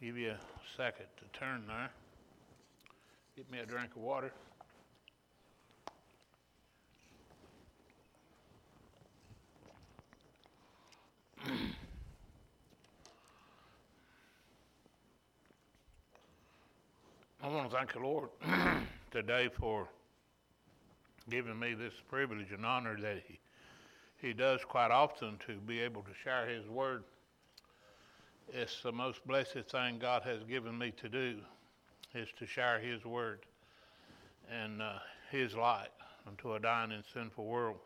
Give you a second to turn there. Get me a drink of water. I want to thank the Lord today for giving me this privilege and honor that He He does quite often to be able to share His Word. It's the most blessed thing God has given me to do, is to share His Word and uh, His light unto a dying and sinful world.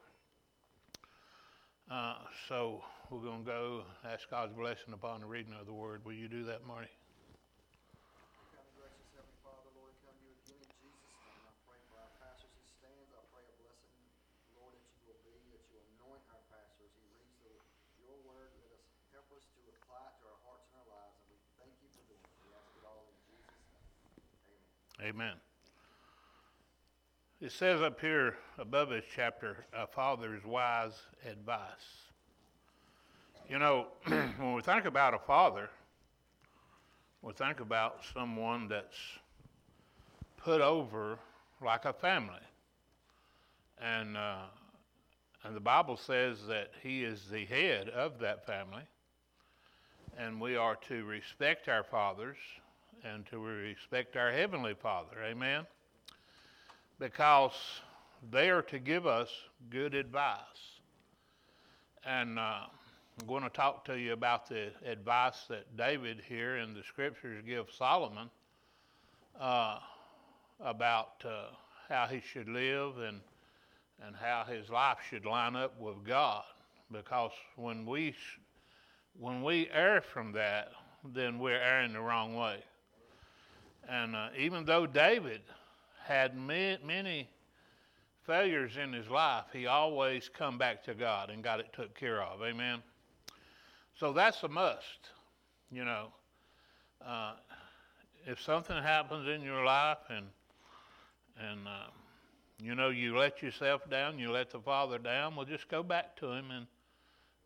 Uh, so we're going to go ask God's blessing upon the reading of the Word. Will you do that, Marty? Kind gracious Heavenly Father, Lord, come to you again in Jesus' name. I pray for our pastor as he stands. I pray a blessing, Lord, that you will be, that you anoint our pastor as he reads the, your word. Let us help us to apply it to our hearts and our lives. And we thank you for doing it. We ask it all in Jesus' name. Amen. It says up here above this chapter, a father's wise advice. You know, when we think about a father, we think about someone that's put over like a family. And, uh, and the Bible says that he is the head of that family. And we are to respect our fathers and to respect our Heavenly Father. Amen? Because they are to give us good advice. And uh, I'm going to talk to you about the advice that David here in the scriptures give Solomon uh, about uh, how he should live and, and how his life should line up with God. Because when we, when we err from that, then we're erring the wrong way. And uh, even though David had many, failures in his life, he always come back to God and got it took care of. Amen. So that's a must. You know, uh, if something happens in your life and and uh, you know you let yourself down, you let the Father down, well, just go back to Him and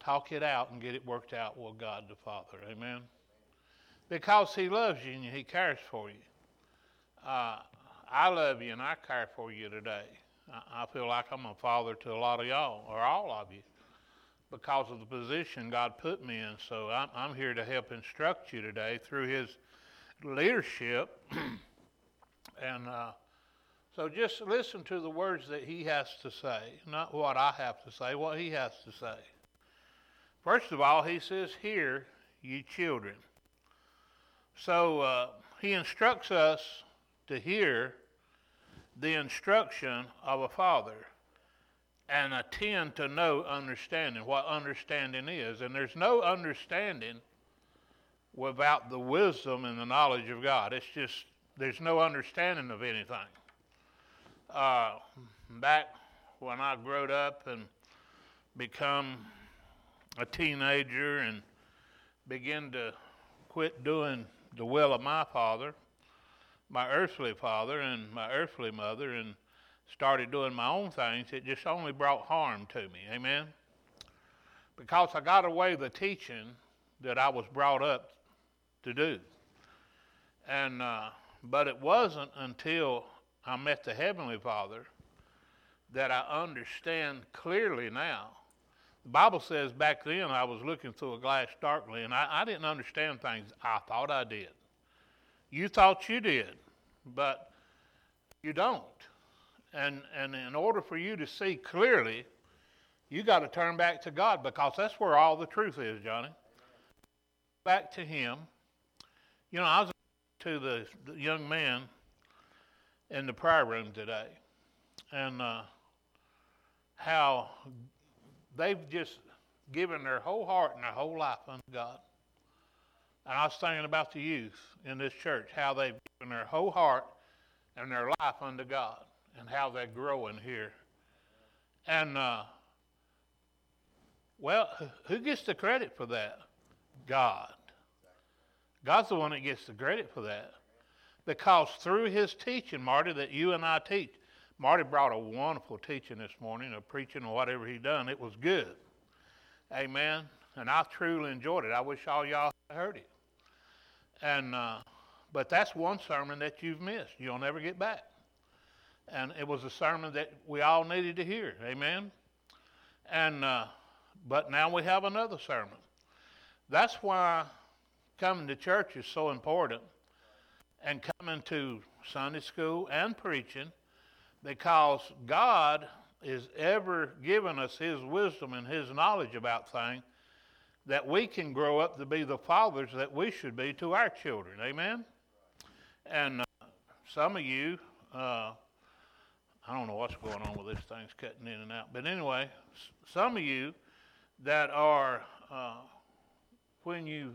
talk it out and get it worked out with God the Father. Amen. Because He loves you and He cares for you. Uh, I love you and I care for you today. I, feel like I'm a father to a lot of y'all, or all of you, because of the position God put me in. So I'm, I'm here to help instruct you today through His leadership. and uh, so just listen to the words that He has to say, not what I have to say, what He has to say. First of all, He says, Hear, you children. So uh, He instructs us to hear the instruction of a father and attend to know understanding, what understanding is. And there's no understanding without the wisdom and the knowledge of God. It's just, there's no understanding of anything. Uh, back when I growed up and become a teenager and begin to quit doing the will of my father, my earthly father and my earthly mother, and started doing my own things, it just only brought harm to me. Amen? Because I got away the teaching that I was brought up to do. And, uh, but it wasn't until I met the Heavenly Father that I understand clearly now. The Bible says back then I was looking through a glass darkly, and I, I didn't understand things I thought I did. You thought you did, but you don't. And, and in order for you to see clearly, you got to turn back to God because that's where all the truth is, Johnny. Back to Him. You know, I was to the, young man in the prayer room today, and uh, how they've just given their whole heart and their whole life unto God. And I was thinking about the youth in this church, how they've given their whole heart and their life unto God, and how they're growing here. And, uh, well, who gets the credit for that? God. God's the one that gets the credit for that. Because through his teaching, Marty, that you and I teach, Marty brought a wonderful teaching this morning, a preaching or whatever he done. It was good. Amen. And I truly enjoyed it. I wish all y'all heard it. And uh, but that's one sermon that you've missed. You'll never get back. And it was a sermon that we all needed to hear. Amen. And uh, but now we have another sermon. That's why coming to church is so important, and coming to Sunday school and preaching, because God is ever giving us His wisdom and His knowledge about things that we can grow up to be the fathers that we should be to our children. Amen? And uh, some of you, uh, I don't know what's going on with this thing's cutting in and out, but anyway, some of you that are, uh, when you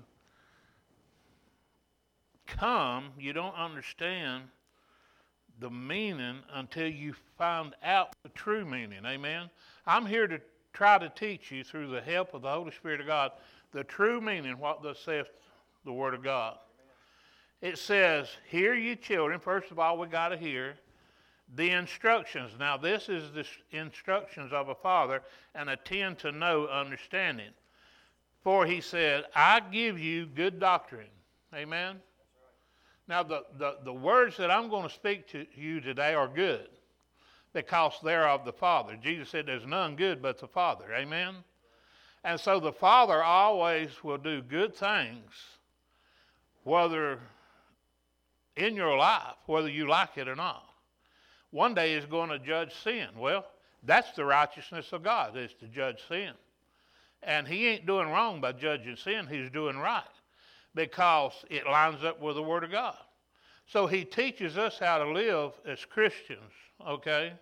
come, you don't understand the meaning until you find out the true meaning. Amen? I'm here to try to teach you through the help of the Holy Spirit of God the true meaning, what thus saith the Word of God. It says, Hear ye children. First of all, we got to hear the instructions. Now, this is the instructions of a father, and attend to know understanding. For he said, I give you good doctrine. Amen. Now, the, the, the words that I'm going to speak to you today are good because they're of the Father. Jesus said, There's none good but the Father. Amen? And so the Father always will do good things, whether in your life, whether you like it or not. One day He's going to judge sin. Well, that's the righteousness of God, is to judge sin. And He ain't doing wrong by judging sin, He's doing right because it lines up with the Word of God. So he teaches us how to live as Christians, okay?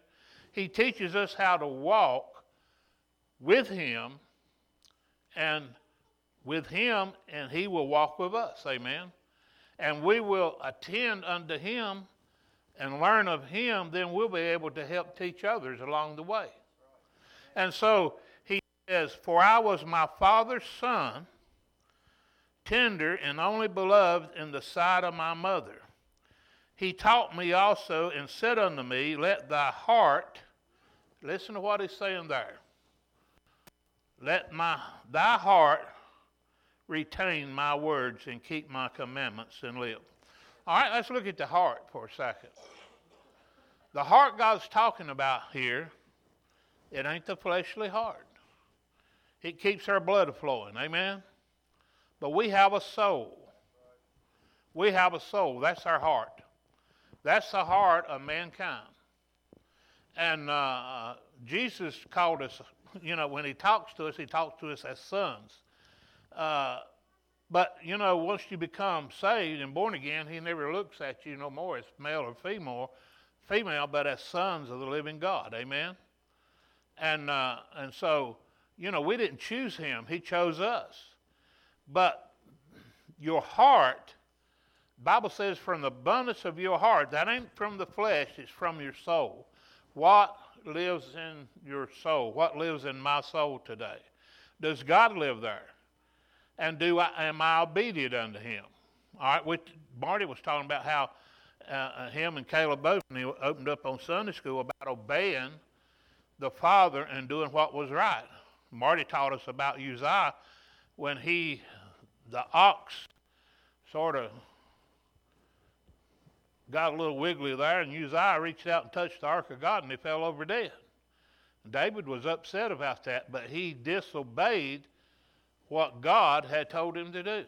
He teaches us how to walk with him and with him, and he will walk with us, amen? And we will attend unto him and learn of him, then we'll be able to help teach others along the way. And so he says, For I was my father's son tender and only beloved in the sight of my mother. He taught me also and said unto me, Let thy heart, listen to what he's saying there. Let my thy heart retain my words and keep my commandments and live. All right, let's look at the heart for a second. The heart God's talking about here, it ain't the fleshly heart. It keeps our blood flowing. Amen. But we have a soul. We have a soul. That's our heart. That's the heart of mankind. And uh, Jesus called us, you know, when he talks to us, he talks to us as sons. Uh, but, you know, once you become saved and born again, he never looks at you no more as male or female, female, but as sons of the living God. Amen? And, uh, and so, you know, we didn't choose him, he chose us. But your heart, Bible says, from the abundance of your heart, that ain't from the flesh, it's from your soul. What lives in your soul? What lives in my soul today? Does God live there? And do I, am I obedient unto Him? All right, which Marty was talking about how uh, uh him and Caleb both and he opened up on Sunday school about obeying the Father and doing what was right. Marty taught us about Uzziah when he, the ox, sort of got a little wiggly there, and Uzziah reached out and touched the ark of God, and he fell over dead. David was upset about that, but he disobeyed what God had told him to do.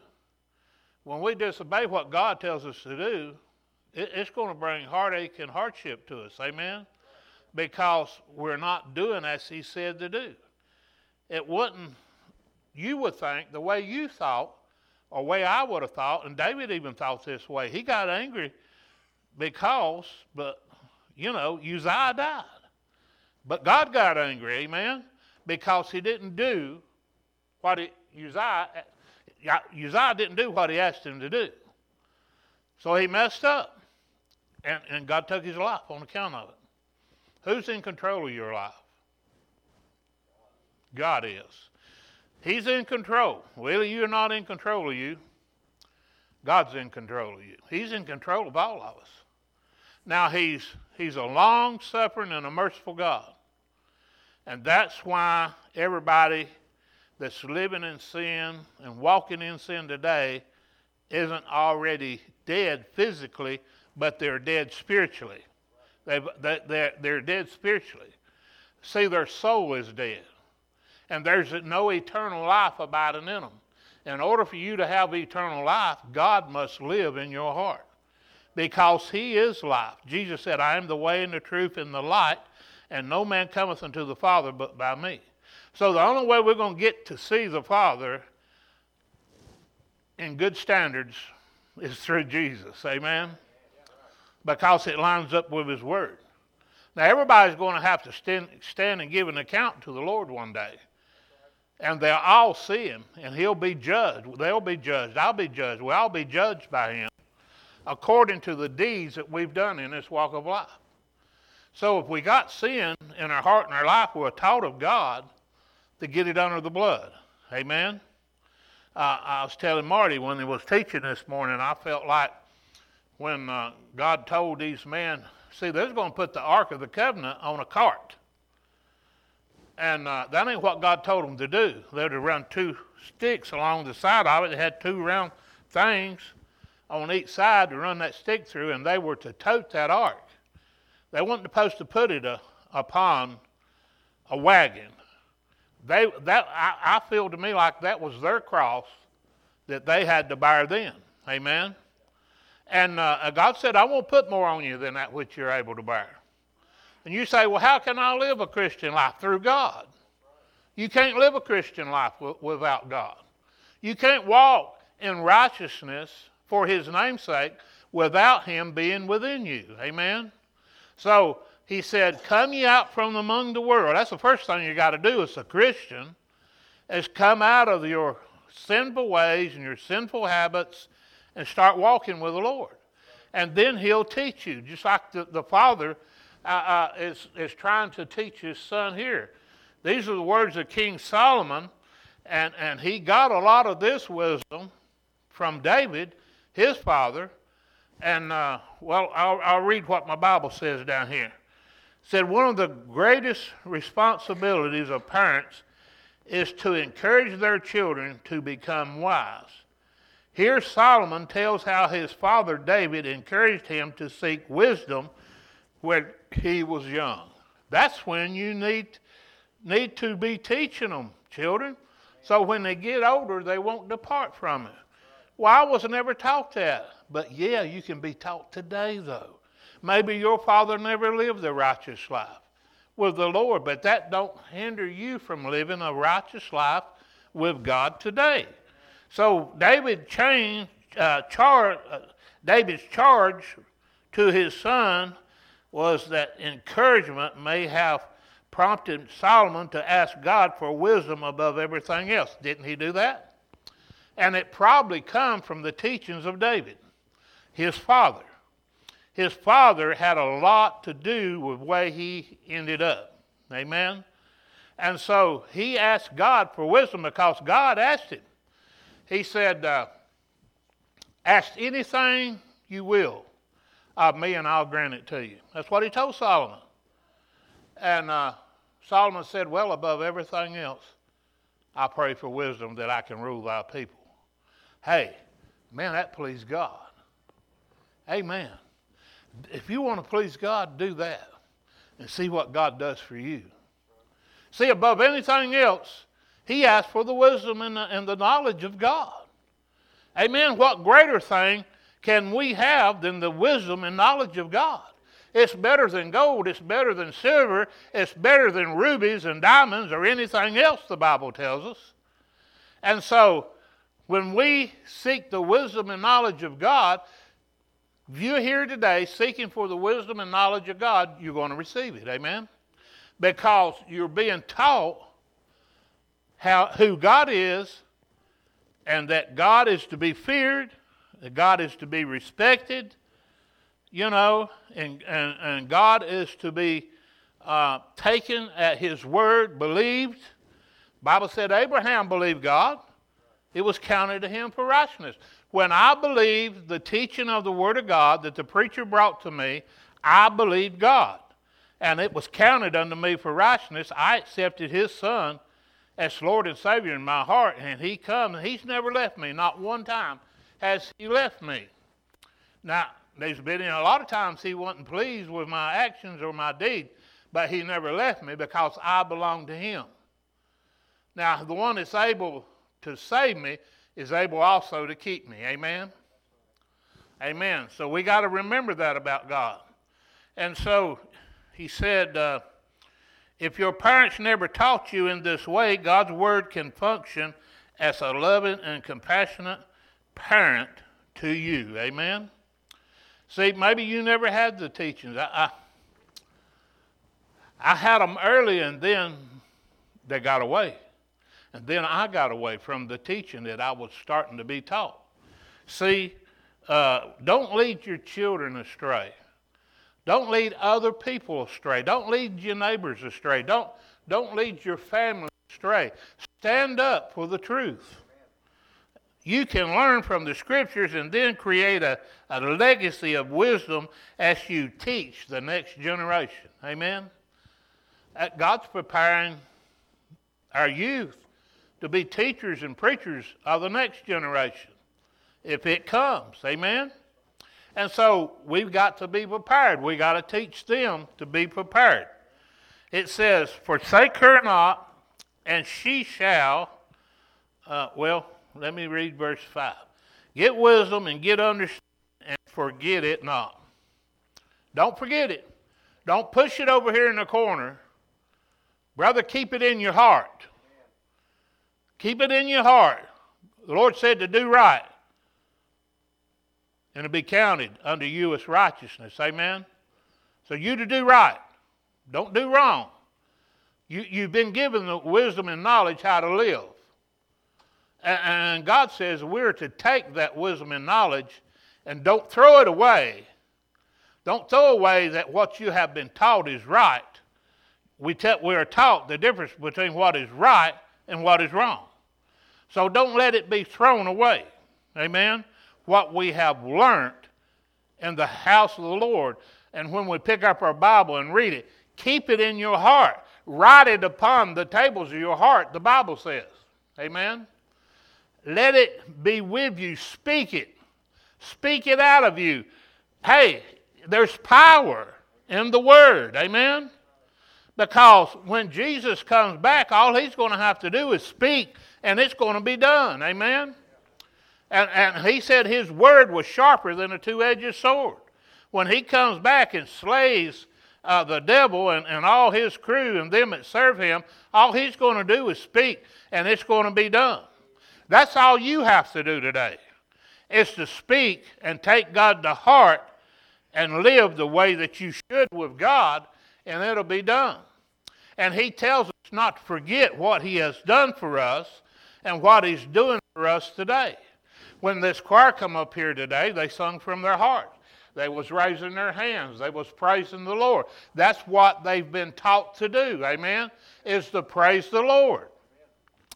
When we disobey what God tells us to do, it's going to bring heartache and hardship to us. Amen? Because we're not doing as he said to do. It wouldn't you would think the way you thought, or way I would have thought, and David even thought this way. He got angry because, but you know, Uzziah died. But God got angry, amen, because he didn't do what he, Uzziah, Uzziah didn't do what he asked him to do. So he messed up, and, and God took his life on account of it. Who's in control of your life? God is. He's in control. Well, you're not in control of you. God's in control of you. He's in control of all of us. Now, He's, he's a long suffering and a merciful God. And that's why everybody that's living in sin and walking in sin today isn't already dead physically, but they're dead spiritually. They've, they, they're, they're dead spiritually. See, their soul is dead. And there's no eternal life abiding in them. In order for you to have eternal life, God must live in your heart because He is life. Jesus said, I am the way and the truth and the light, and no man cometh unto the Father but by me. So the only way we're going to get to see the Father in good standards is through Jesus. Amen? Because it lines up with His Word. Now, everybody's going to have to stand, and give an account to the Lord one day. And they'll all see Him, and He'll be judged. They'll be judged. I'll be judged. We'll all be judged by Him according to the deeds that we've done in this walk of life. So if we got sin in our heart and our life, we're taught of God to get it under the blood. Amen? Uh, I was telling Marty when he was teaching this morning, I felt like when uh, God told these men, see, they're going to put the Ark of the Covenant on a cart. And uh, that ain't what God told them to do. They were to run two sticks along the side of it. They had two round things on each side to run that stick through, and they were to tote that ark. They weren't supposed to put it a, uh, upon a wagon. They, that, I, I feel to me like that was their cross that they had to bear then. Amen? And uh, God said, I won't put more on you than that which you're able to bear. And you say, well, how can I live a Christian life? Through God. You can't live a Christian life w- without God. You can't walk in righteousness for his namesake without him being within you. Amen? So he said, Come ye out from among the world. That's the first thing you got to do as a Christian, is come out of your sinful ways and your sinful habits and start walking with the Lord. And then he'll teach you, just like the, the Father uh, uh, is, is trying to teach his son here. These are the words of King Solomon, and, and he got a lot of this wisdom from David, his father, and, uh, well, I'll, I'll read what my Bible says down here. It said, One of the greatest responsibilities of parents is to encourage their children to become wise. Here, Solomon tells how his father David encouraged him to seek wisdom when he was young. That's when you need, need to be teaching them, children, so when they get older, they won't depart from it. Well, I was never taught that. But yeah, you can be taught today, though. Maybe your father never lived a righteous life with the Lord, but that don't hinder you from living a righteous life with God today. So David changed, uh, char- uh, David's charge to his son was that encouragement may have prompted Solomon to ask God for wisdom above everything else. Didn't he do that? And it probably come from the teachings of David his father. His father had a lot to do with where he ended up. Amen? And so he asked God for wisdom because God asked him. He said, uh, Ask anything you will of me, and I'll grant it to you. That's what he told Solomon. And uh, Solomon said, Well, above everything else, I pray for wisdom that I can rule thy people. Hey, man, that pleased God. Amen. If you want to please God, do that and see what God does for you. See, above anything else, he asked for the wisdom and the, and the knowledge of God. Amen. What greater thing can we have than the wisdom and knowledge of God? It's better than gold. It's better than silver. It's better than rubies and diamonds or anything else, the Bible tells us. And so, when we seek the wisdom and knowledge of God, if you're here today seeking for the wisdom and knowledge of God, you're going to receive it. Amen? Because you're being taught how, who God is and that God is to be feared, that God is to be respected, you know, and, and, and God is to be uh, taken at his word, believed. Bible said Abraham believed God. It was counted to him for righteousness. When I believed the teaching of the Word of God that the preacher brought to me, I believed God. And it was counted unto me for righteousness. I accepted His Son as Lord and Savior in my heart, and He come, and He's never left me, not one time. has he left me? Now, there's been a lot of times he wasn't pleased with my actions or my deeds, but he never left me because I belong to him. Now, the one that's able to save me is able also to keep me. Amen? Amen. So we got to remember that about God. And so he said, uh, if your parents never taught you in this way, God's word can function as a loving and compassionate parent to you. Amen? See, maybe you never had the teachings. I, I, I had them early and then they got away. And then I got away from the teaching that I was starting to be taught. See, uh, don't lead your children astray. Don't lead other people astray. Don't lead your neighbors astray. Don't, don't lead your family astray. Stand up for the truth. You can learn from the scriptures and then create a, a legacy of wisdom as you teach the next generation. Amen? God's preparing our youth to be teachers and preachers of the next generation if it comes. Amen? And so we've got to be prepared. We've got to teach them to be prepared. It says, Forsake her not, and she shall, uh, well, let me read verse 5. Get wisdom and get understanding, and forget it not. Don't forget it. Don't push it over here in the corner. Brother, keep it in your heart. Keep it in your heart. The Lord said to do right and to be counted unto you as righteousness. Amen? So you to do right. Don't do wrong. You, you've been given the wisdom and knowledge how to live. And, and God says we're to take that wisdom and knowledge and don't throw it away. Don't throw away that what you have been taught is right. We, te- we are taught the difference between what is right and what is wrong. So don't let it be thrown away. Amen? What we have learned in the house of the Lord. And when we pick up our Bible and read it, keep it in your heart. Write it upon the tables of your heart, the Bible says. Amen? Let it be with you. Speak it. Speak it out of you. Hey, there's power in the Word. Amen? Because when Jesus comes back, all he's going to have to do is speak and it's going to be done. Amen? And, and he said his word was sharper than a two edged sword. When he comes back and slays uh, the devil and, and all his crew and them that serve him, all he's going to do is speak and it's going to be done. That's all you have to do today, is to speak and take God to heart and live the way that you should with God, and it'll be done. And he tells us not to forget what he has done for us and what he's doing for us today. When this choir come up here today, they sung from their heart. They was raising their hands. They was praising the Lord. That's what they've been taught to do. Amen. Is to praise the Lord.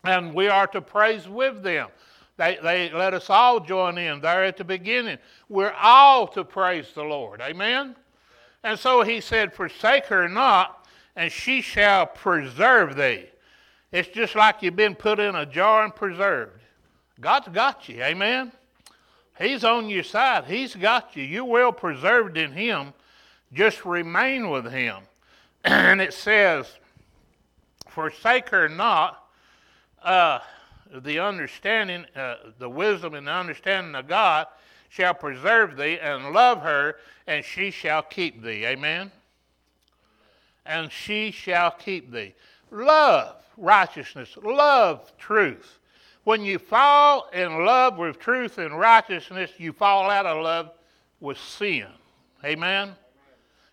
And we are to praise with them. They, they let us all join in there at the beginning. We're all to praise the Lord. Amen. And so he said, Forsake her not, and she shall preserve thee. It's just like you've been put in a jar and preserved. God's got you. Amen. He's on your side. He's got you. You're well preserved in Him. Just remain with Him. And it says, Forsake her not uh, the understanding, uh, the wisdom and the understanding of God shall preserve thee, and love her, and she shall keep thee. Amen? And she shall keep thee. Love righteousness, love truth. When you fall in love with truth and righteousness, you fall out of love with sin. Amen?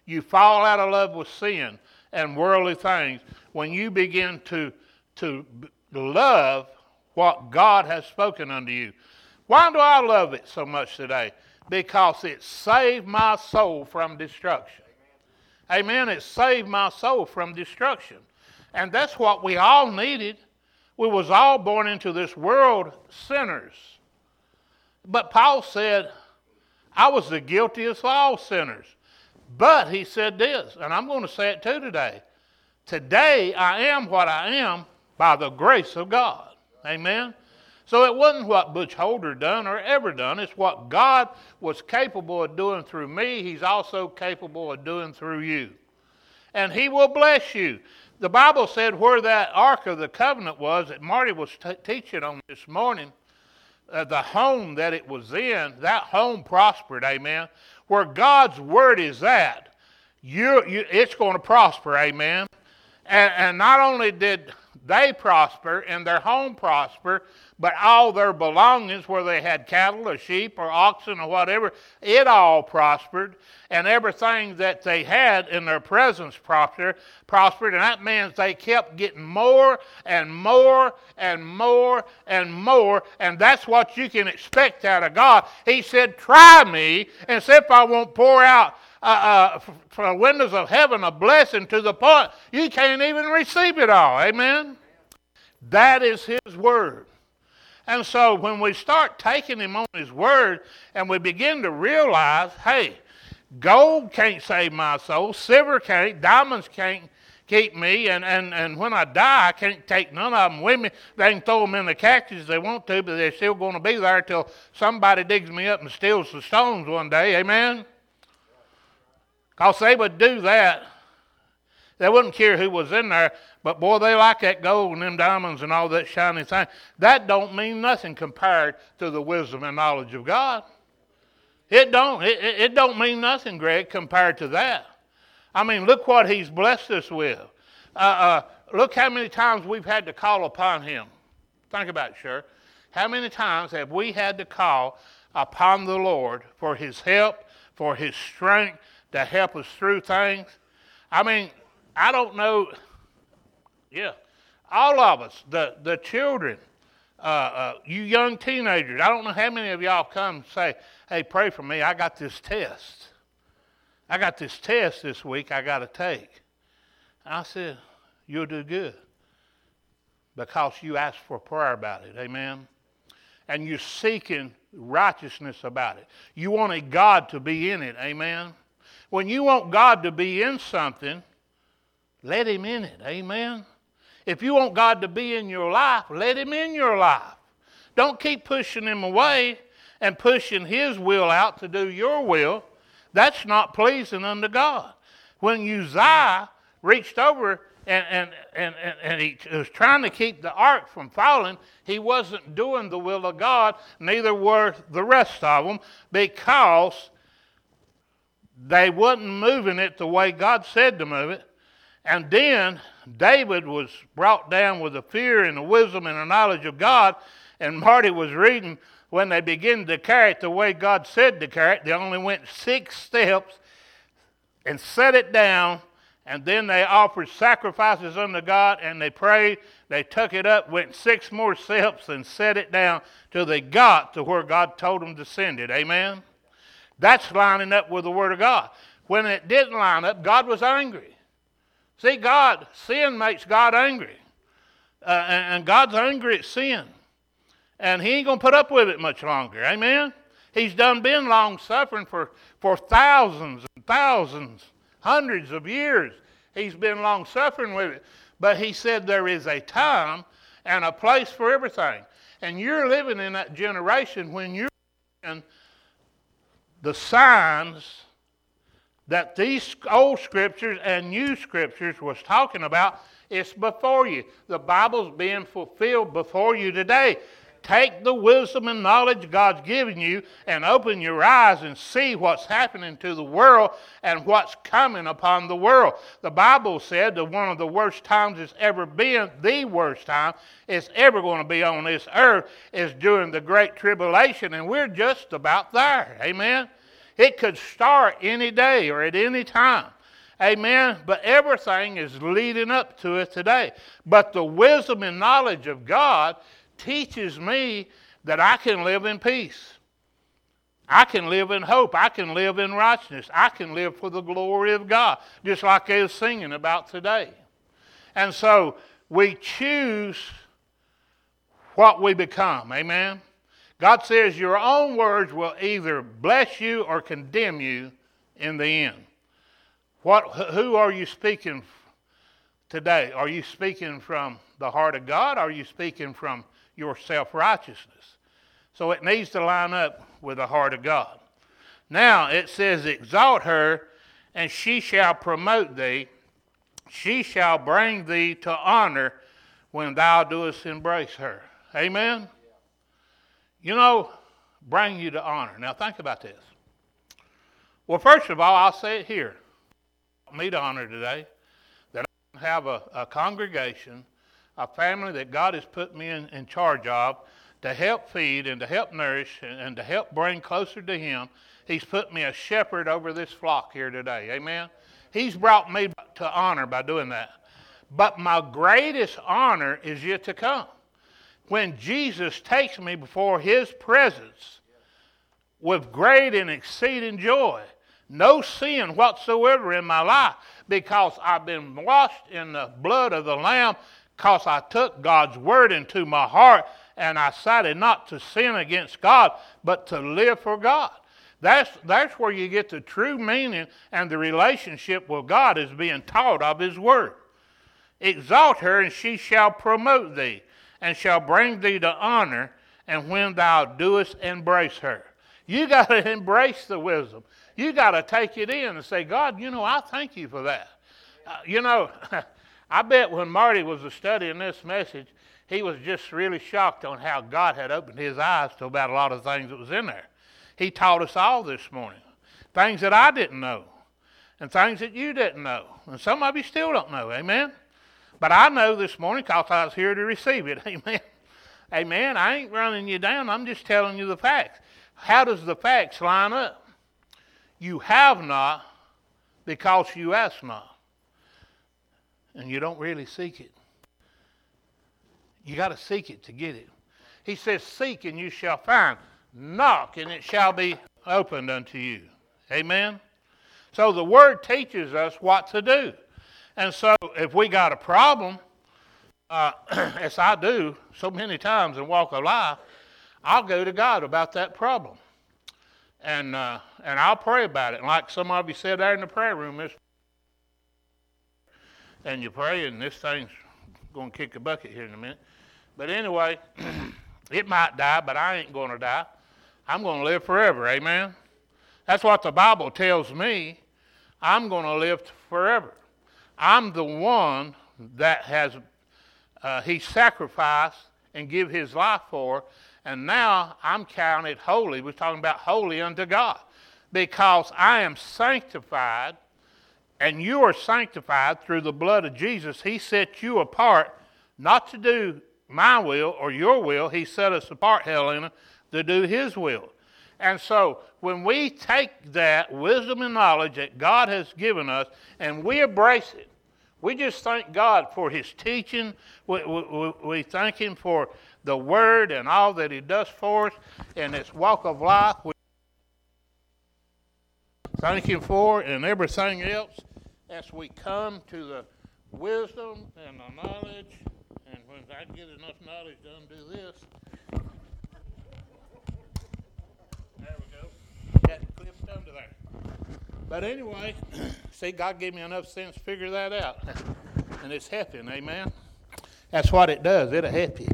You fall out of love with sin and worldly things when you begin to, to love what God has spoken unto you. Why do I love it so much today? Because it saved my soul from destruction. Amen. It saved my soul from destruction. And that's what we all needed. We was all born into this world sinners. But Paul said, I was the guiltiest of all sinners. But he said this, and I'm going to say it too today. Today I am what I am by the grace of God. Amen. So it wasn't what Butch Holder done or ever done. It's what God was capable of doing through me. He's also capable of doing through you. And He will bless you. The Bible said where that Ark of the Covenant was that Marty was t- teaching on this morning, uh, the home that it was in, that home prospered, amen. Where God's word is at, you, it's going to prosper, amen. And, and not only did they prosper and their home prosper, but all their belongings, where they had cattle or sheep or oxen or whatever, it all prospered, and everything that they had in their presence prospered. Prospered, and that means they kept getting more and more and more and more, and that's what you can expect out of God. He said, "Try me, and see if I won't pour out." Uh, uh, the windows of heaven a blessing to the point you can't even receive it all. Amen? That is His Word. And so when we start taking him on his word and we begin to realize, hey, gold can't save my soul, silver can't, diamonds can't keep me, and, and, and when I die, I can't take none of them with me. They can throw them in the cactus if they want to, but they're still going to be there until somebody digs me up and steals the stones one day. Amen? Because they would do that. They wouldn't care who was in there. But boy, they like that gold and them diamonds and all that shiny thing. That don't mean nothing compared to the wisdom and knowledge of God. It don't. It, it don't mean nothing, Greg, compared to that. I mean, look what He's blessed us with. Uh, uh, look how many times we've had to call upon Him. Think about it, sure. How many times have we had to call upon the Lord for His help, for His strength to help us through things? I mean, I don't know. Yeah. All of us, the, the children, uh, uh, you young teenagers, I don't know how many of y'all come and say, hey, pray for me. I got this test. I got this test this week I got to take. I said, you'll do good because you asked for prayer about it. Amen. And you're seeking righteousness about it. You wanted God to be in it. Amen. When you want God to be in something, let Him in it. Amen. If you want God to be in your life, let Him in your life. Don't keep pushing Him away and pushing His will out to do your will. That's not pleasing unto God. When Uzziah reached over and, and, and, and, he was trying to keep the ark from falling, he wasn't doing the will of God, neither were the rest of them, because they wasn't moving it the way God said to move it. And then David was brought down with the fear and the wisdom and the knowledge of God. And Marty was reading when they began to carry it the way God said to carry it, they only went six steps and set it down. And then they offered sacrifices unto God and they prayed. They took it up, went six more steps, and set it down till they got to where God told them to send it. Amen? That's lining up with the Word of God. When it didn't line up, God was angry. See, God, sin makes God angry. Uh, and, and God's angry at sin. And He ain't going to put up with it much longer. Amen? He's done been long suffering for, for thousands and thousands, hundreds of years. He's been long suffering with it. But He said there is a time and a place for everything. And you're living in that generation when you're the signs that these old scriptures and new scriptures was talking about it's before you. The bible's being fulfilled before you today take the wisdom and knowledge god's given you and open your eyes and see what's happening to the world and what's coming upon the world the bible said that one of the worst times it's ever been the worst time it's ever going to be on this earth is during the great tribulation and we're just about there amen it could start any day or at any time. Amen. But everything is leading up to it today. But the wisdom and knowledge of God teaches me that I can live in peace. I can live in hope. I can live in righteousness. I can live for the glory of God, just like they was singing about today. And so we choose what we become. Amen. God says your own words will either bless you or condemn you in the end. What, who are you speaking today? Are you speaking from the heart of God? Are you speaking from your self righteousness. So it needs to line up with the heart of God. Now it says, Exalt her, and she shall promote thee. She shall bring thee to honor when thou doest embrace her. Amen? You know, bring you to honor. Now think about this. Well, first of all, I'll say it here. Me to honor today that I have a, a congregation, a family that God has put me in, in charge of to help feed and to help nourish and, and to help bring closer to Him. He's put me a shepherd over this flock here today. Amen. He's brought me to honor by doing that. But my greatest honor is yet to come. When Jesus takes me before His presence with great and exceeding joy no sin whatsoever in my life because I've been washed in the blood of the Lamb because I took God's word into my heart and I decided not to sin against God but to live for God. That's, that's where you get the true meaning and the relationship with God is being taught of His Word. Exalt her, and she shall promote thee, and shall bring thee to honor, and when thou doest embrace her. You got to embrace the wisdom. You got to take it in and say, God, you know, I thank you for that. Uh, you know, I bet when Marty was studying this message, he was just really shocked on how God had opened his eyes to about a lot of things that was in there. He taught us all this morning things that I didn't know and things that you didn't know. And some of you still don't know. Amen? But I know this morning because I was here to receive it. Amen? Amen? I ain't running you down. I'm just telling you the facts. How does the facts line up? You have not because you ask not. And you don't really seek it. You got to seek it to get it. He says, Seek and you shall find. Knock and it shall be opened unto you. Amen? So the Word teaches us what to do. And so if we got a problem, uh, as I do so many times in walk of life, I'll go to God about that problem and uh, and I'll pray about it. And like some of you said there in the prayer room, and you pray, and this thing's going to kick a bucket here in a minute. But anyway, it might die, but I ain't going to die. I'm going to live forever. Amen. That's what the Bible tells me. I'm going to live forever. I'm the one that has uh, he sacrificed and give his life for and now I'm counted holy. We're talking about holy unto God. Because I am sanctified, and you are sanctified through the blood of Jesus. He set you apart not to do my will or your will. He set us apart, Helena, to do His will. And so when we take that wisdom and knowledge that God has given us and we embrace it, we just thank God for His teaching. We, we, we thank Him for the Word and all that He does for us in this walk of life. We thank Him for and everything else as we come to the wisdom and the knowledge. And when I get enough knowledge to undo this, there we go. Got clipped under there. But anyway, see, God gave me enough sense to figure that out. and it's helping, amen? That's what it does. It'll help you.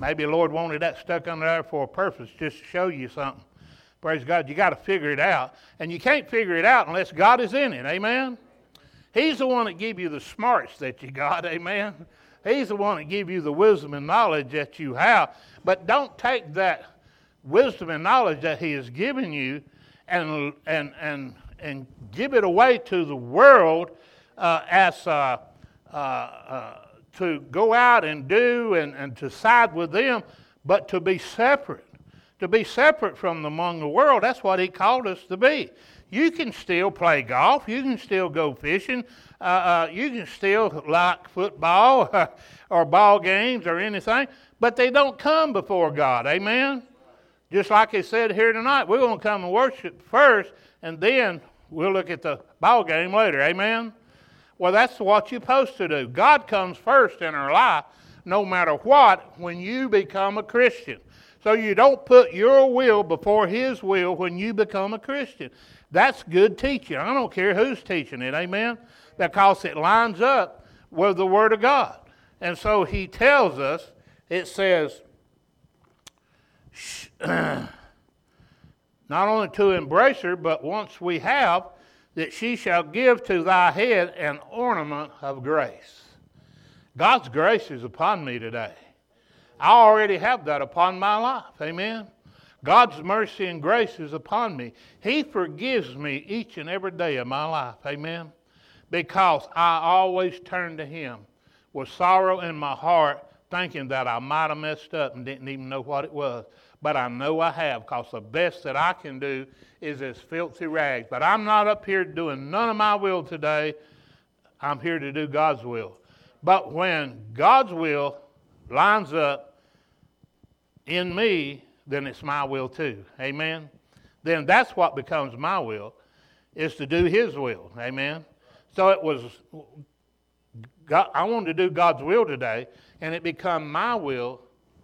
Maybe the Lord wanted that stuck under there for a purpose, just to show you something. Praise God. You got to figure it out. And you can't figure it out unless God is in it. Amen? He's the one that give you the smarts that you got. Amen? He's the one that give you the wisdom and knowledge that you have. But don't take that wisdom and knowledge that He has given you and, and, and, and give it away to the world uh, as uh, uh, uh to go out and do and, and to side with them, but to be separate. To be separate from among the world. That's what he called us to be. You can still play golf. You can still go fishing. Uh, uh, you can still like football or ball games or anything, but they don't come before God. Amen? Just like he said here tonight, we're going to come and worship first, and then we'll look at the ball game later. Amen? Well, that's what you're supposed to do. God comes first in our life, no matter what, when you become a Christian. So you don't put your will before His will when you become a Christian. That's good teaching. I don't care who's teaching it, amen? Because it lines up with the Word of God. And so He tells us, it says, not only to embrace her, but once we have, that she shall give to thy head an ornament of grace. God's grace is upon me today. I already have that upon my life. Amen. God's mercy and grace is upon me. He forgives me each and every day of my life. Amen. Because I always turn to Him with sorrow in my heart, thinking that I might have messed up and didn't even know what it was. But I know I have, because the best that I can do is as filthy rags. But I'm not up here doing none of my will today. I'm here to do God's will. But when God's will lines up in me, then it's my will too. Amen. Then that's what becomes my will, is to do His will. Amen. So it was, God, I wanted to do God's will today, and it become my will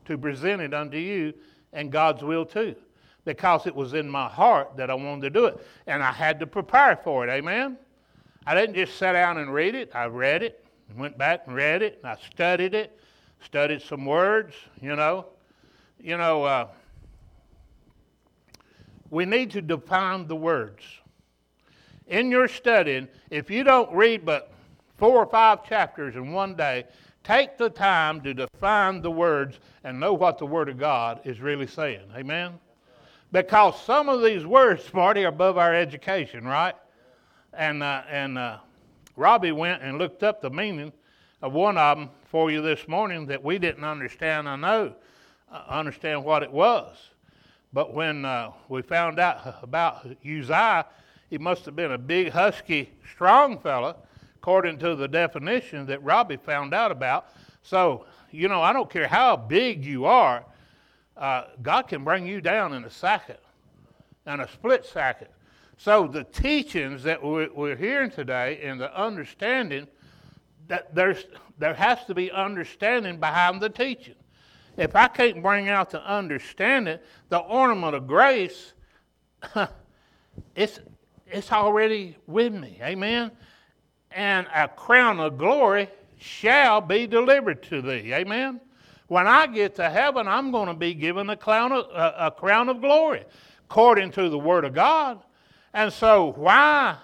to present it unto you and God's will too. Because it was in my heart that I wanted to do it. And I had to prepare for it. Amen. I didn't just sit down and read it. I read it, and went back and read it, and I studied it, studied some words, you know. You know, uh, we need to define the words. In your studying, if you don't read but four or five chapters in one day, take the time to define the words and know what the Word of God is really saying. Amen? Because some of these words, Marty, are above our education, right? And, uh, and uh, Robbie went and looked up the meaning of one of them for you this morning that we didn't understand, I know, understand what it was. But when uh, we found out about Uzziah, he must have been a big, husky, strong fella, according to the definition that Robbie found out about. So, you know, I don't care how big you are, uh, God can bring you down in a second, in a split second. So the teachings that we're hearing today and the understanding that there's there has to be understanding behind the teaching. If I can't bring out the understanding, the ornament of grace, it's it's already with me. Amen. And a crown of glory shall be delivered to thee. Amen. When I get to heaven, I'm going to be given a crown of, a, a crown of glory, according to the Word of God. And so, why,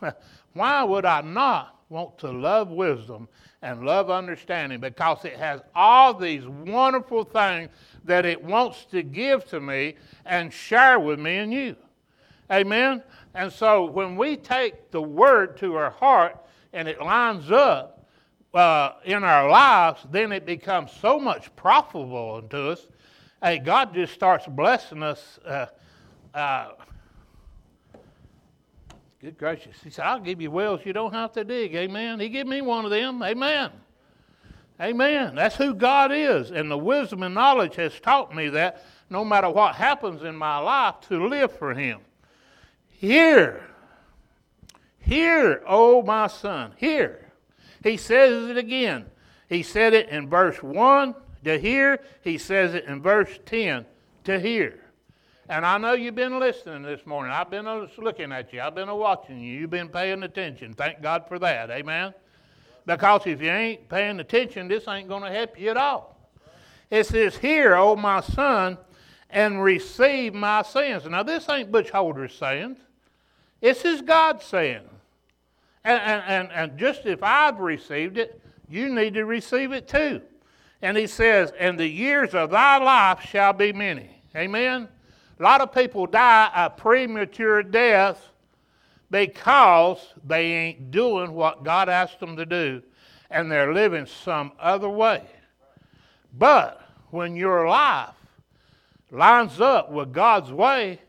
why would I not want to love wisdom and love understanding? Because it has all these wonderful things that it wants to give to me and share with me and you. Amen? And so when we take the word to our heart and it lines up uh, in our lives, then it becomes so much profitable unto us. Hey, God just starts blessing us. Uh, uh, good gracious. He said, I'll give you wells you don't have to dig. Amen. He gave me one of them. Amen. Amen. That's who God is. And the wisdom and knowledge has taught me that no matter what happens in my life, to live for Him. Hear, hear, oh my son, hear. He says it again. He said it in verse 1 to hear, he says it in verse 10 to hear. And I know you've been listening this morning. I've been looking at you. I've been watching you. You've been paying attention. Thank God for that. Amen. Because if you ain't paying attention, this ain't going to help you at all. It says, Hear, O my son, and receive my sins. Now, this ain't Butch Holder's saying. This is God saying. And, and, and, and just if I've received it, you need to receive it too. And he says, And the years of thy life shall be many. Amen? A lot of people die a premature death because they ain't doing what God asked them to do and they're living some other way. But when your life lines up with God's way,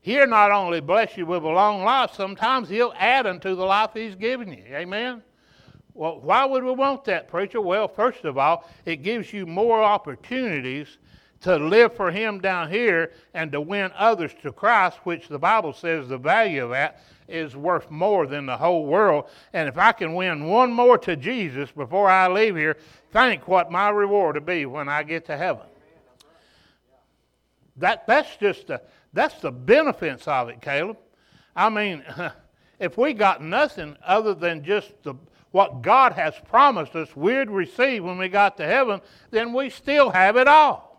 He'll not only bless you with a long life, sometimes He'll add unto the life He's given you. Amen? Well, why would we want that, preacher? Well, first of all, it gives you more opportunities to live for Him down here and to win others to Christ, which the Bible says the value of that is worth more than the whole world. And if I can win one more to Jesus before I leave here, think what my reward will be when I get to heaven. That, that's just a that's the benefits of it, Caleb. I mean, if we got nothing other than just the, what God has promised us we'd receive when we got to heaven, then we still have it all.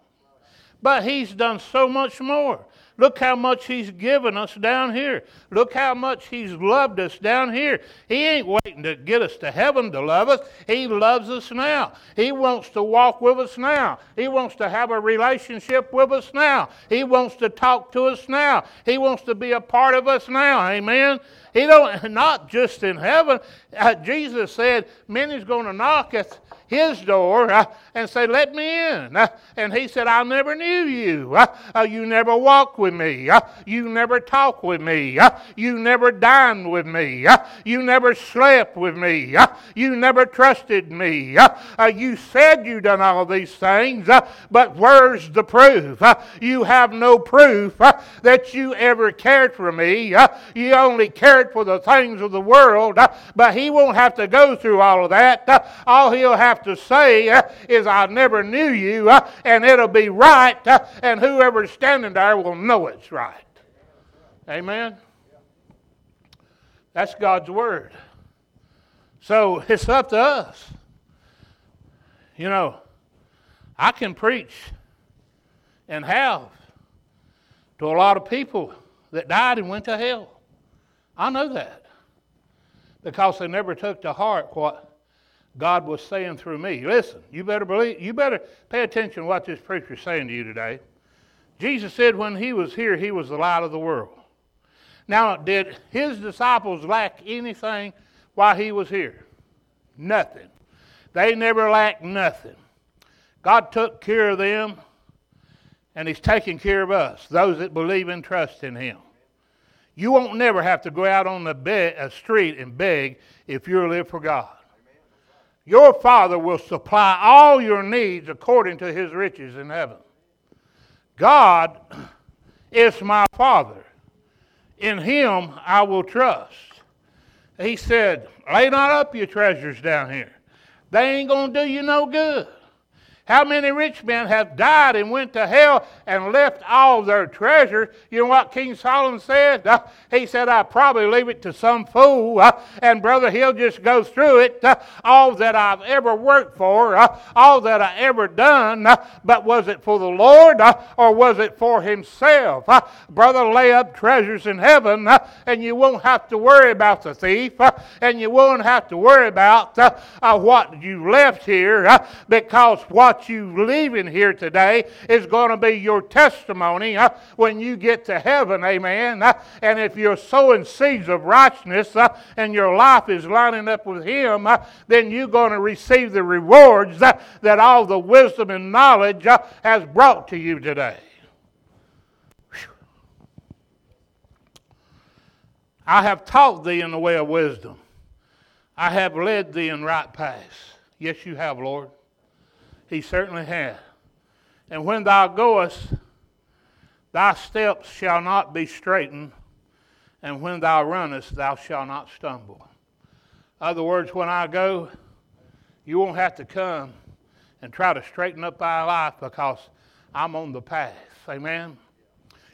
But He's done so much more. Look how much He's given us down here. Look how much He's loved us down here. He ain't waiting to get us to heaven to love us. He loves us now. He wants to walk with us now. He wants to have a relationship with us now. He wants to talk to us now. He wants to be a part of us now. Amen. He don't not just in heaven. Uh, Jesus said, "Many's going to knock at his door uh, and say, Let me in. Uh, and he said, I never knew you. Uh, uh you never walked with me. Uh, you never talked with me. Uh, you never dined with me. you never slept with me. you never trusted me. you said you done all these things, but where's the proof? you have no proof that you ever cared for me. you only cared for the things of the world, but he won't have to go through all of that. all he'll have to say uh, is, I never knew you, uh, and it'll be right, uh, and whoever's standing there will know it's right. Amen? That's God's Word. So it's up to us. You know, I can preach and have to a lot of people that died and went to hell. I know that because they never took to heart what God was saying through me. Listen, you better believe, you better pay attention to what this preacher is saying to you today. Jesus said when he was here, he was the light of the world. Now, did his disciples lack anything while he was here? Nothing. They never lacked nothing. God took care of them, and he's taking care of us, those that believe and trust in him. You won't never have to go out on the be- street and beg if you live for God. Your Father will supply all your needs according to his riches in heaven. God is my Father. In him I will trust. He said, Lay not up your treasures down here. They ain't going to do you no good. How many rich men have died and went to hell and left all their treasure? You know what King Solomon said? Uh, he said, I probably leave it to some fool, uh, and brother, he'll just go through it. Uh, all that I've ever worked for, uh, all that I ever done, uh, but was it for the Lord uh, or was it for himself? brother, lay up treasures in heaven, and you won't have to worry about the thief, and you won't have to worry about what you left here, because what what you leaving here today is going to be your testimony uh, when you get to heaven, amen. Uh, and if you're sowing seeds of righteousness uh, and your life is lining up with Him, uh, then you're going to receive the rewards uh, that all the wisdom and knowledge uh, has brought to you today. I have taught thee in the way of wisdom. I have led thee in right paths. Yes, you have, Lord. He certainly has. And when thou goest, thy steps shall not be straitened, and when thou runnest, thou shalt not stumble. Other words, when I go, you won't have to come and try to straighten up thy life because I'm on the path. Amen.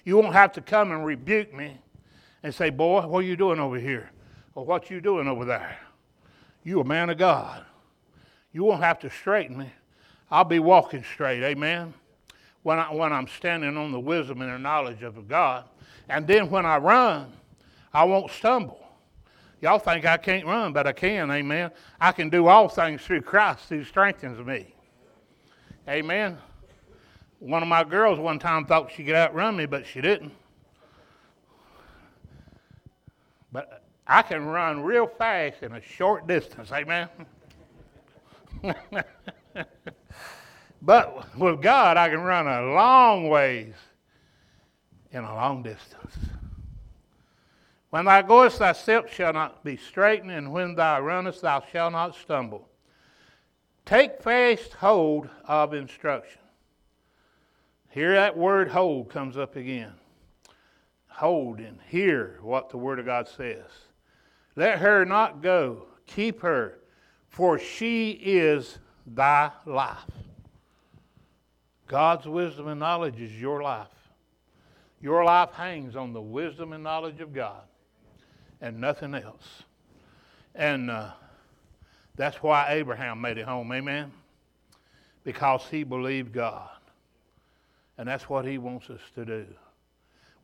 You won't have to come and rebuke me and say, Boy, what are you doing over here? Or what you doing over there? You a man of God. You won't have to straighten me. I'll be walking straight. Amen. When, I, when I'm standing on the wisdom and the knowledge of God. And then when I run, I won't stumble. Y'all think I can't run, but I can. Amen. I can do all things through Christ who strengthens me. Amen. One of my girls one time thought she could outrun me, but she didn't. But I can run real fast in a short distance. Amen. But with God, I can run a long ways in a long distance. When thou goest, thy steps shall not be straitened, and when thou runnest, thou shalt not stumble. Take fast hold of instruction. Here that word hold comes up again. Hold and hear what the Word of God says. Let her not go. Keep her, for she is thy life. God's wisdom and knowledge is your life. Your life hangs on the wisdom and knowledge of God and nothing else. And uh, that's why Abraham made it home. Amen? Because he believed God. And that's what He wants us to do.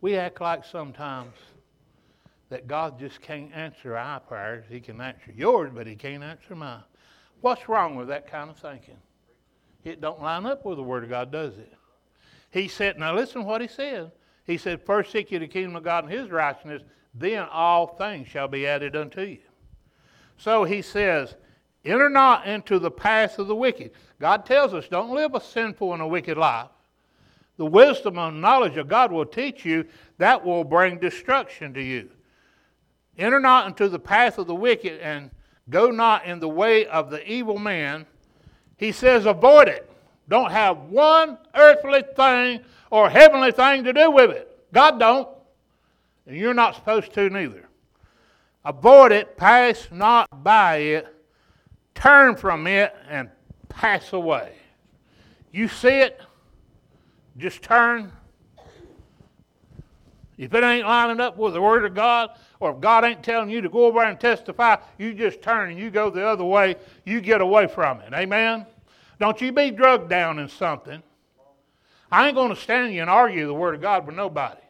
We act like sometimes that God just can't answer our prayers. He can answer yours, but He can't answer mine. What's wrong with that kind of thinking? It don't line up with the Word of God, does it? He said, now listen to what He said. He said, First seek ye the kingdom of God and His righteousness, then all things shall be added unto you. So He says, Enter not into the path of the wicked. God tells us, don't live a sinful and a wicked life. The wisdom and knowledge of God will teach you that will bring destruction to you. Enter not into the path of the wicked and go not in the way of the evil man. He says, avoid it. Don't have one earthly thing or heavenly thing to do with it. God don't. And you're not supposed to neither. Avoid it, pass not by it, turn from it, and pass away. You see it, just turn. If it ain't lining up with the Word of God, or if God ain't telling you to go over and testify, you just turn and you go the other way. You get away from it. Amen? Don't you be drugged down in something. I ain't going to stand you and argue the Word of God with nobody.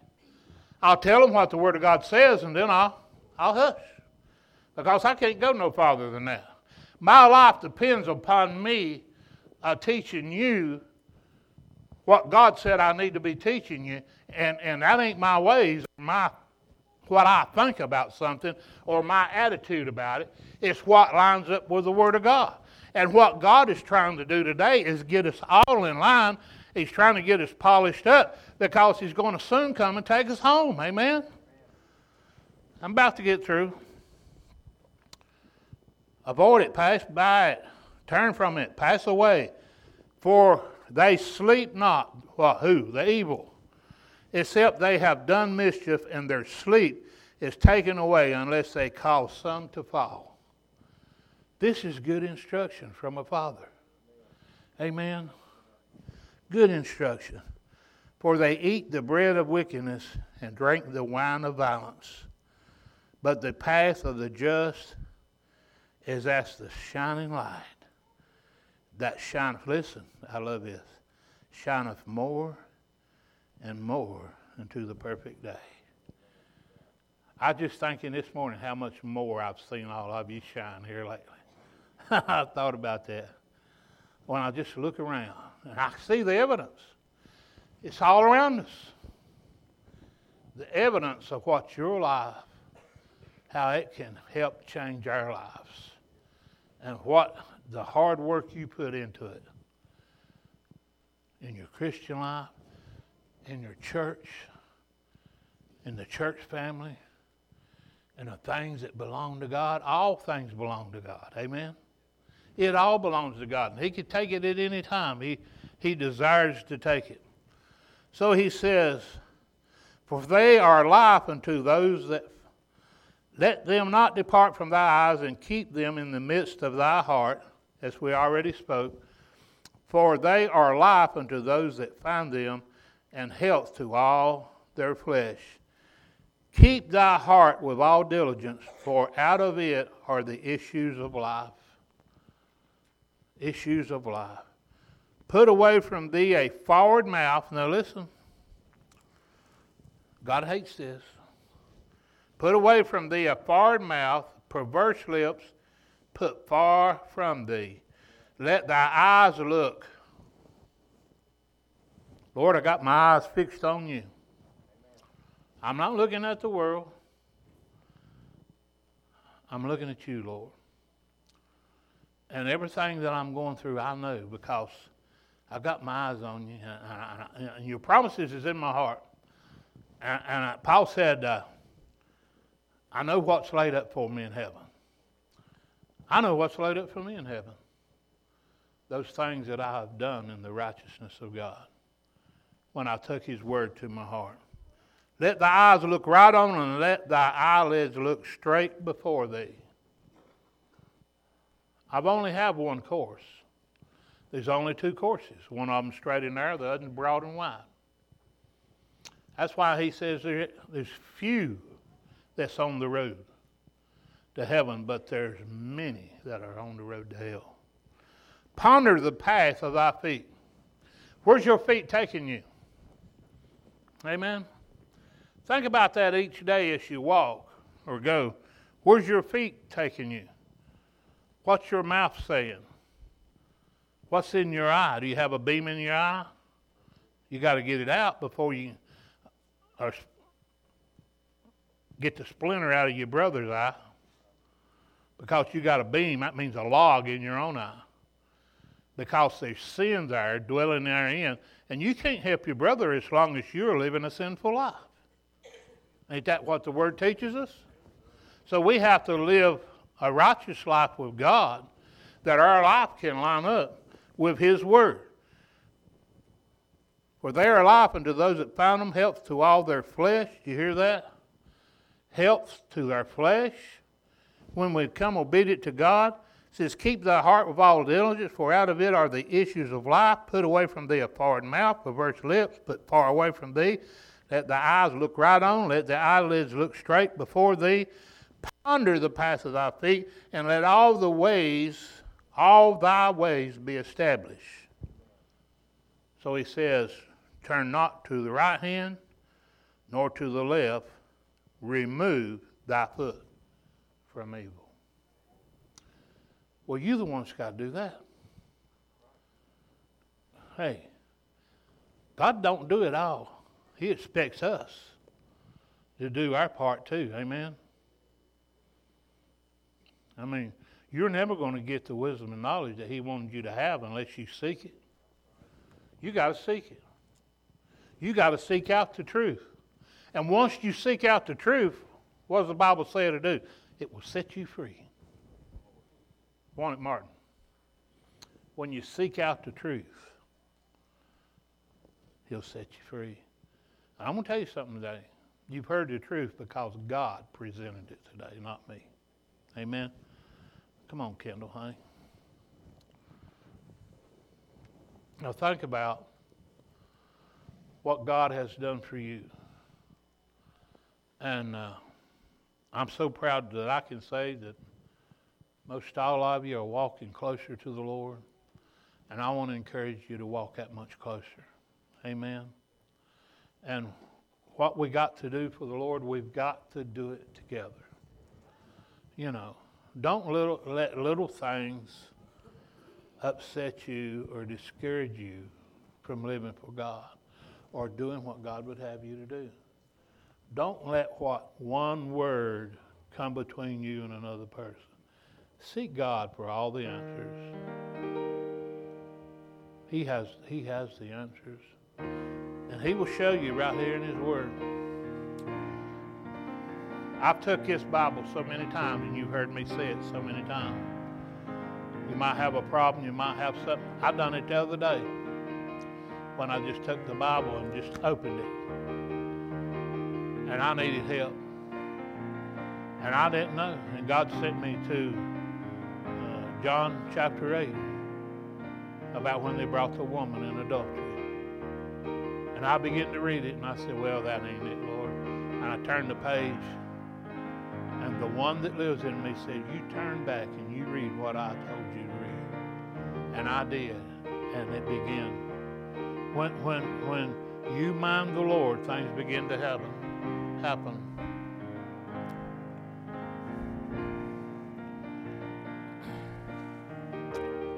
I'll tell them what the Word of God says, and then I'll, I'll hush. Because I can't go no farther than that. My life depends upon me uh, teaching you what God said I need to be teaching you, and, and that ain't my ways, my what I think about something or my attitude about it. It's what lines up with the Word of God. And what God is trying to do today is get us all in line. He's trying to get us polished up because He's going to soon come and take us home. Amen? I'm about to get through. Avoid it, pass by it, turn from it, pass away. For they sleep not. What? Who? The evil. Except they have done mischief, and their sleep is taken away unless they cause some to fall. This is good instruction from a father. Amen. Good instruction. For they eat the bread of wickedness and drink the wine of violence. But the path of the just is as the shining light that shineth, listen, I love this, shineth more and more unto the perfect day. I just thinking this morning how much more I've seen all of you shine here lately. I thought about that when I just look around and I see the evidence. It's all around us. The evidence of what your life, how it can help change our lives, and what the hard work you put into it in your Christian life, in your church, in the church family, and the things that belong to God. All things belong to God. Amen. It all belongs to God. He can take it at any time. He, he desires to take it. So He says, For they are life unto those that let them not depart from thy eyes and keep them in the midst of thy heart as we already spoke. For they are life unto those that find them, and health to all their flesh. Keep thy heart with all diligence, for out of it are the issues of life. Issues of life. Put away from thee a forward mouth. Now listen. God hates this. Put away from thee a forward mouth, perverse lips, put far from thee. Let thy eyes look. Lord, I got my eyes fixed on you. I'm not looking at the world. I'm looking at you, Lord. And everything that I'm going through, I know because I've got my eyes on you, and, and your promises is in my heart. And, and Paul said, uh, "I know what's laid up for me in heaven." I know what's laid up for me in heaven. Those things that I have done in the righteousness of God when I took His word to my heart. Let thy eyes look right on and let thy eyelids look straight before thee. I've only have one course. There's only two courses. One of them straight and narrow, the other broad and wide. That's why he says there, there's few that's on the road to heaven, but there's many that are on the road to hell. Ponder the path of thy feet. Where's your feet taking you? Amen. Think about that each day as you walk or go. Where's your feet taking you? What's your mouth saying? What's in your eye? Do you have a beam in your eye? You got to get it out before you or get the splinter out of your brother's eye. Because you got a beam, that means a log in your own eye. Because there's sin there dwelling therein, and you can't help your brother as long as you're living a sinful life. Ain't that what the Word teaches us? So we have to live a righteous life with God that our life can line up with His Word. For they are life unto those that found them, health to all their flesh. You hear that? Health to their flesh. When we come obedient to God, says, Keep thy heart with all diligence, for out of it are the issues of life. Put away from thee a foreign mouth, perverse lips, put far away from thee. Let thy eyes look right on, let the eyelids look straight before thee. Ponder the path of thy feet, and let all the ways, all thy ways be established. So he says, Turn not to the right hand, nor to the left. Remove thy foot from evil. Well, you're the one that's got to do that. Hey, God don't do it all. He expects us to do our part too. Amen. I mean, you're never going to get the wisdom and knowledge that He wanted you to have unless you seek it. You got to seek it. You got to seek out the truth. And once you seek out the truth, what does the Bible say to do? It will set you free. Want Martin? When you seek out the truth, He'll set you free. I'm going to tell you something today. You've heard the truth because God presented it today, not me. Amen. Come on, Kendall, honey. Now think about what God has done for you. And uh, I'm so proud that I can say that most all of you are walking closer to the Lord. And I want to encourage you to walk that much closer. Amen. And what we got to do for the Lord, we've got to do it together. You know, don't little, let little things upset you or discourage you from living for God or doing what God would have you to do. Don't let what one word come between you and another person. Seek God for all the answers. He has, he has the answers. And he will show you right here in his word. I've took this Bible so many times, and you've heard me say it so many times. You might have a problem, you might have something. I done it the other day when I just took the Bible and just opened it. And I needed help. And I didn't know. And God sent me to John chapter 8 about when they brought the woman in adultery. And I began to read it, and I said, Well, that ain't it, Lord. And I turned the page, and the one that lives in me said, You turn back and you read what I told you to read. And I did. And it began. When, when, when you mind the Lord, things begin to happen. Happen.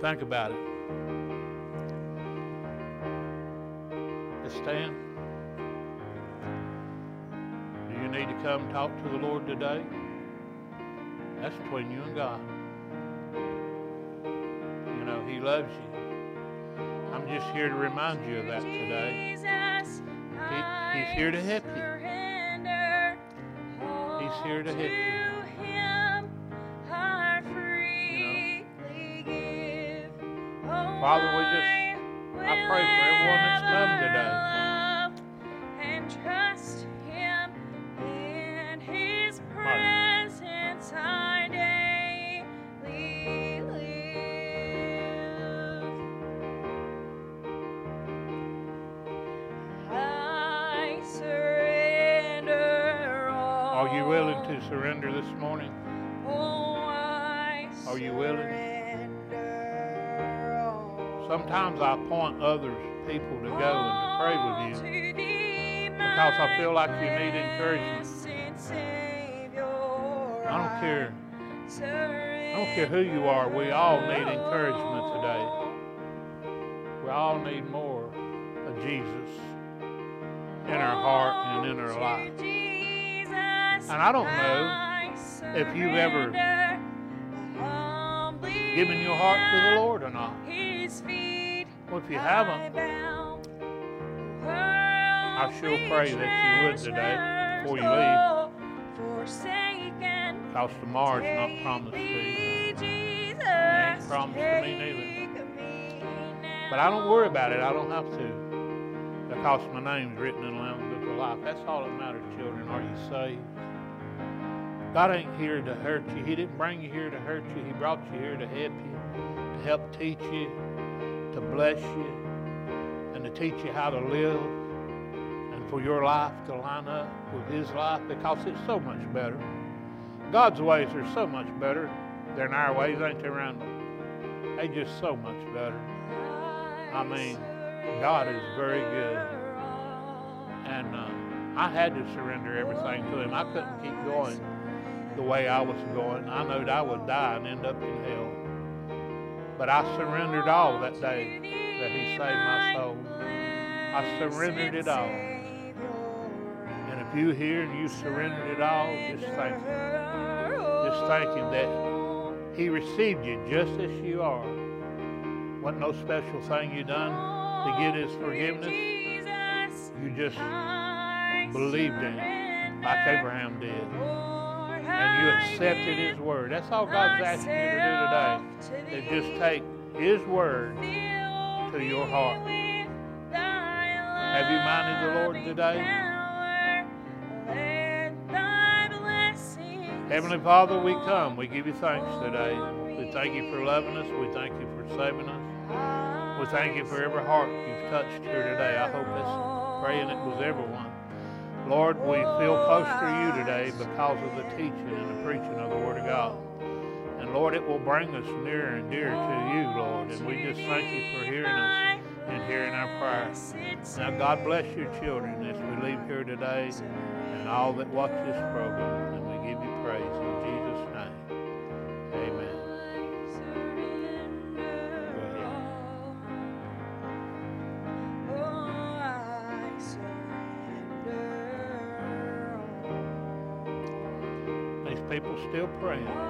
Think about it. Let's stand. Do you need to come talk to the Lord today? That's between you and God. You know, He loves you. I'm just here to remind you of that today. He, he's here to help you. He's here to help you. Father, we just, I pray for everyone that's come today. And trust Him in His presence I daily live. I surrender all. Are you willing to surrender this morning? Oh, I Are you willing? Sometimes I point others, people to go and to pray with you. Because I feel like you need encouragement. I don't care. I don't care who you are. We all need encouragement today. We all need more of Jesus in our heart and in our life. And I don't know if you've ever given your heart to the Lord or not. If you haven't, I sure pray that you would today before you leave. because tomorrow's not promised to you. ain't promised to me neither. But I don't worry about it. I don't have to. Because my name's written in the Lamb's Book of Life. That's all that matters, children. Are you saved? God ain't here to hurt you. He didn't bring you here to hurt you. He brought you here to help you, to help teach you, to bless you, and to teach you how to live, and for your life to line up with His life because it's so much better. God's ways are so much better than our ways, ain't they, Randall? They're just so much better. I mean, God is very good. And uh, I had to surrender everything to Him. I couldn't keep going the way I was going. I knowed I would die and end up in hell. But I surrendered all that day that He saved my soul. I surrendered it all. And if you here and you surrendered it all, just thank Him. Just thank Him that He received you just as you are. Wasn't no special thing you done to get His forgiveness. You just believed in Him like Abraham did and you accepted His Word. That's all God's asking you to do today, is just take His Word to your heart. Have you minded the Lord today? Heavenly Father, we come. We give you thanks today. We thank you for loving us. We thank you for saving us. We thank you for every heart you've touched here today. I hope it's praying it was everyone. Lord, we feel close to you today because of the teaching and the preaching of the Word of God. And Lord, it will bring us nearer and dearer to you, Lord. And we just thank you for hearing us and hearing our prayers. Now, God bless your children as we leave here today and all that watch this program. Still praying.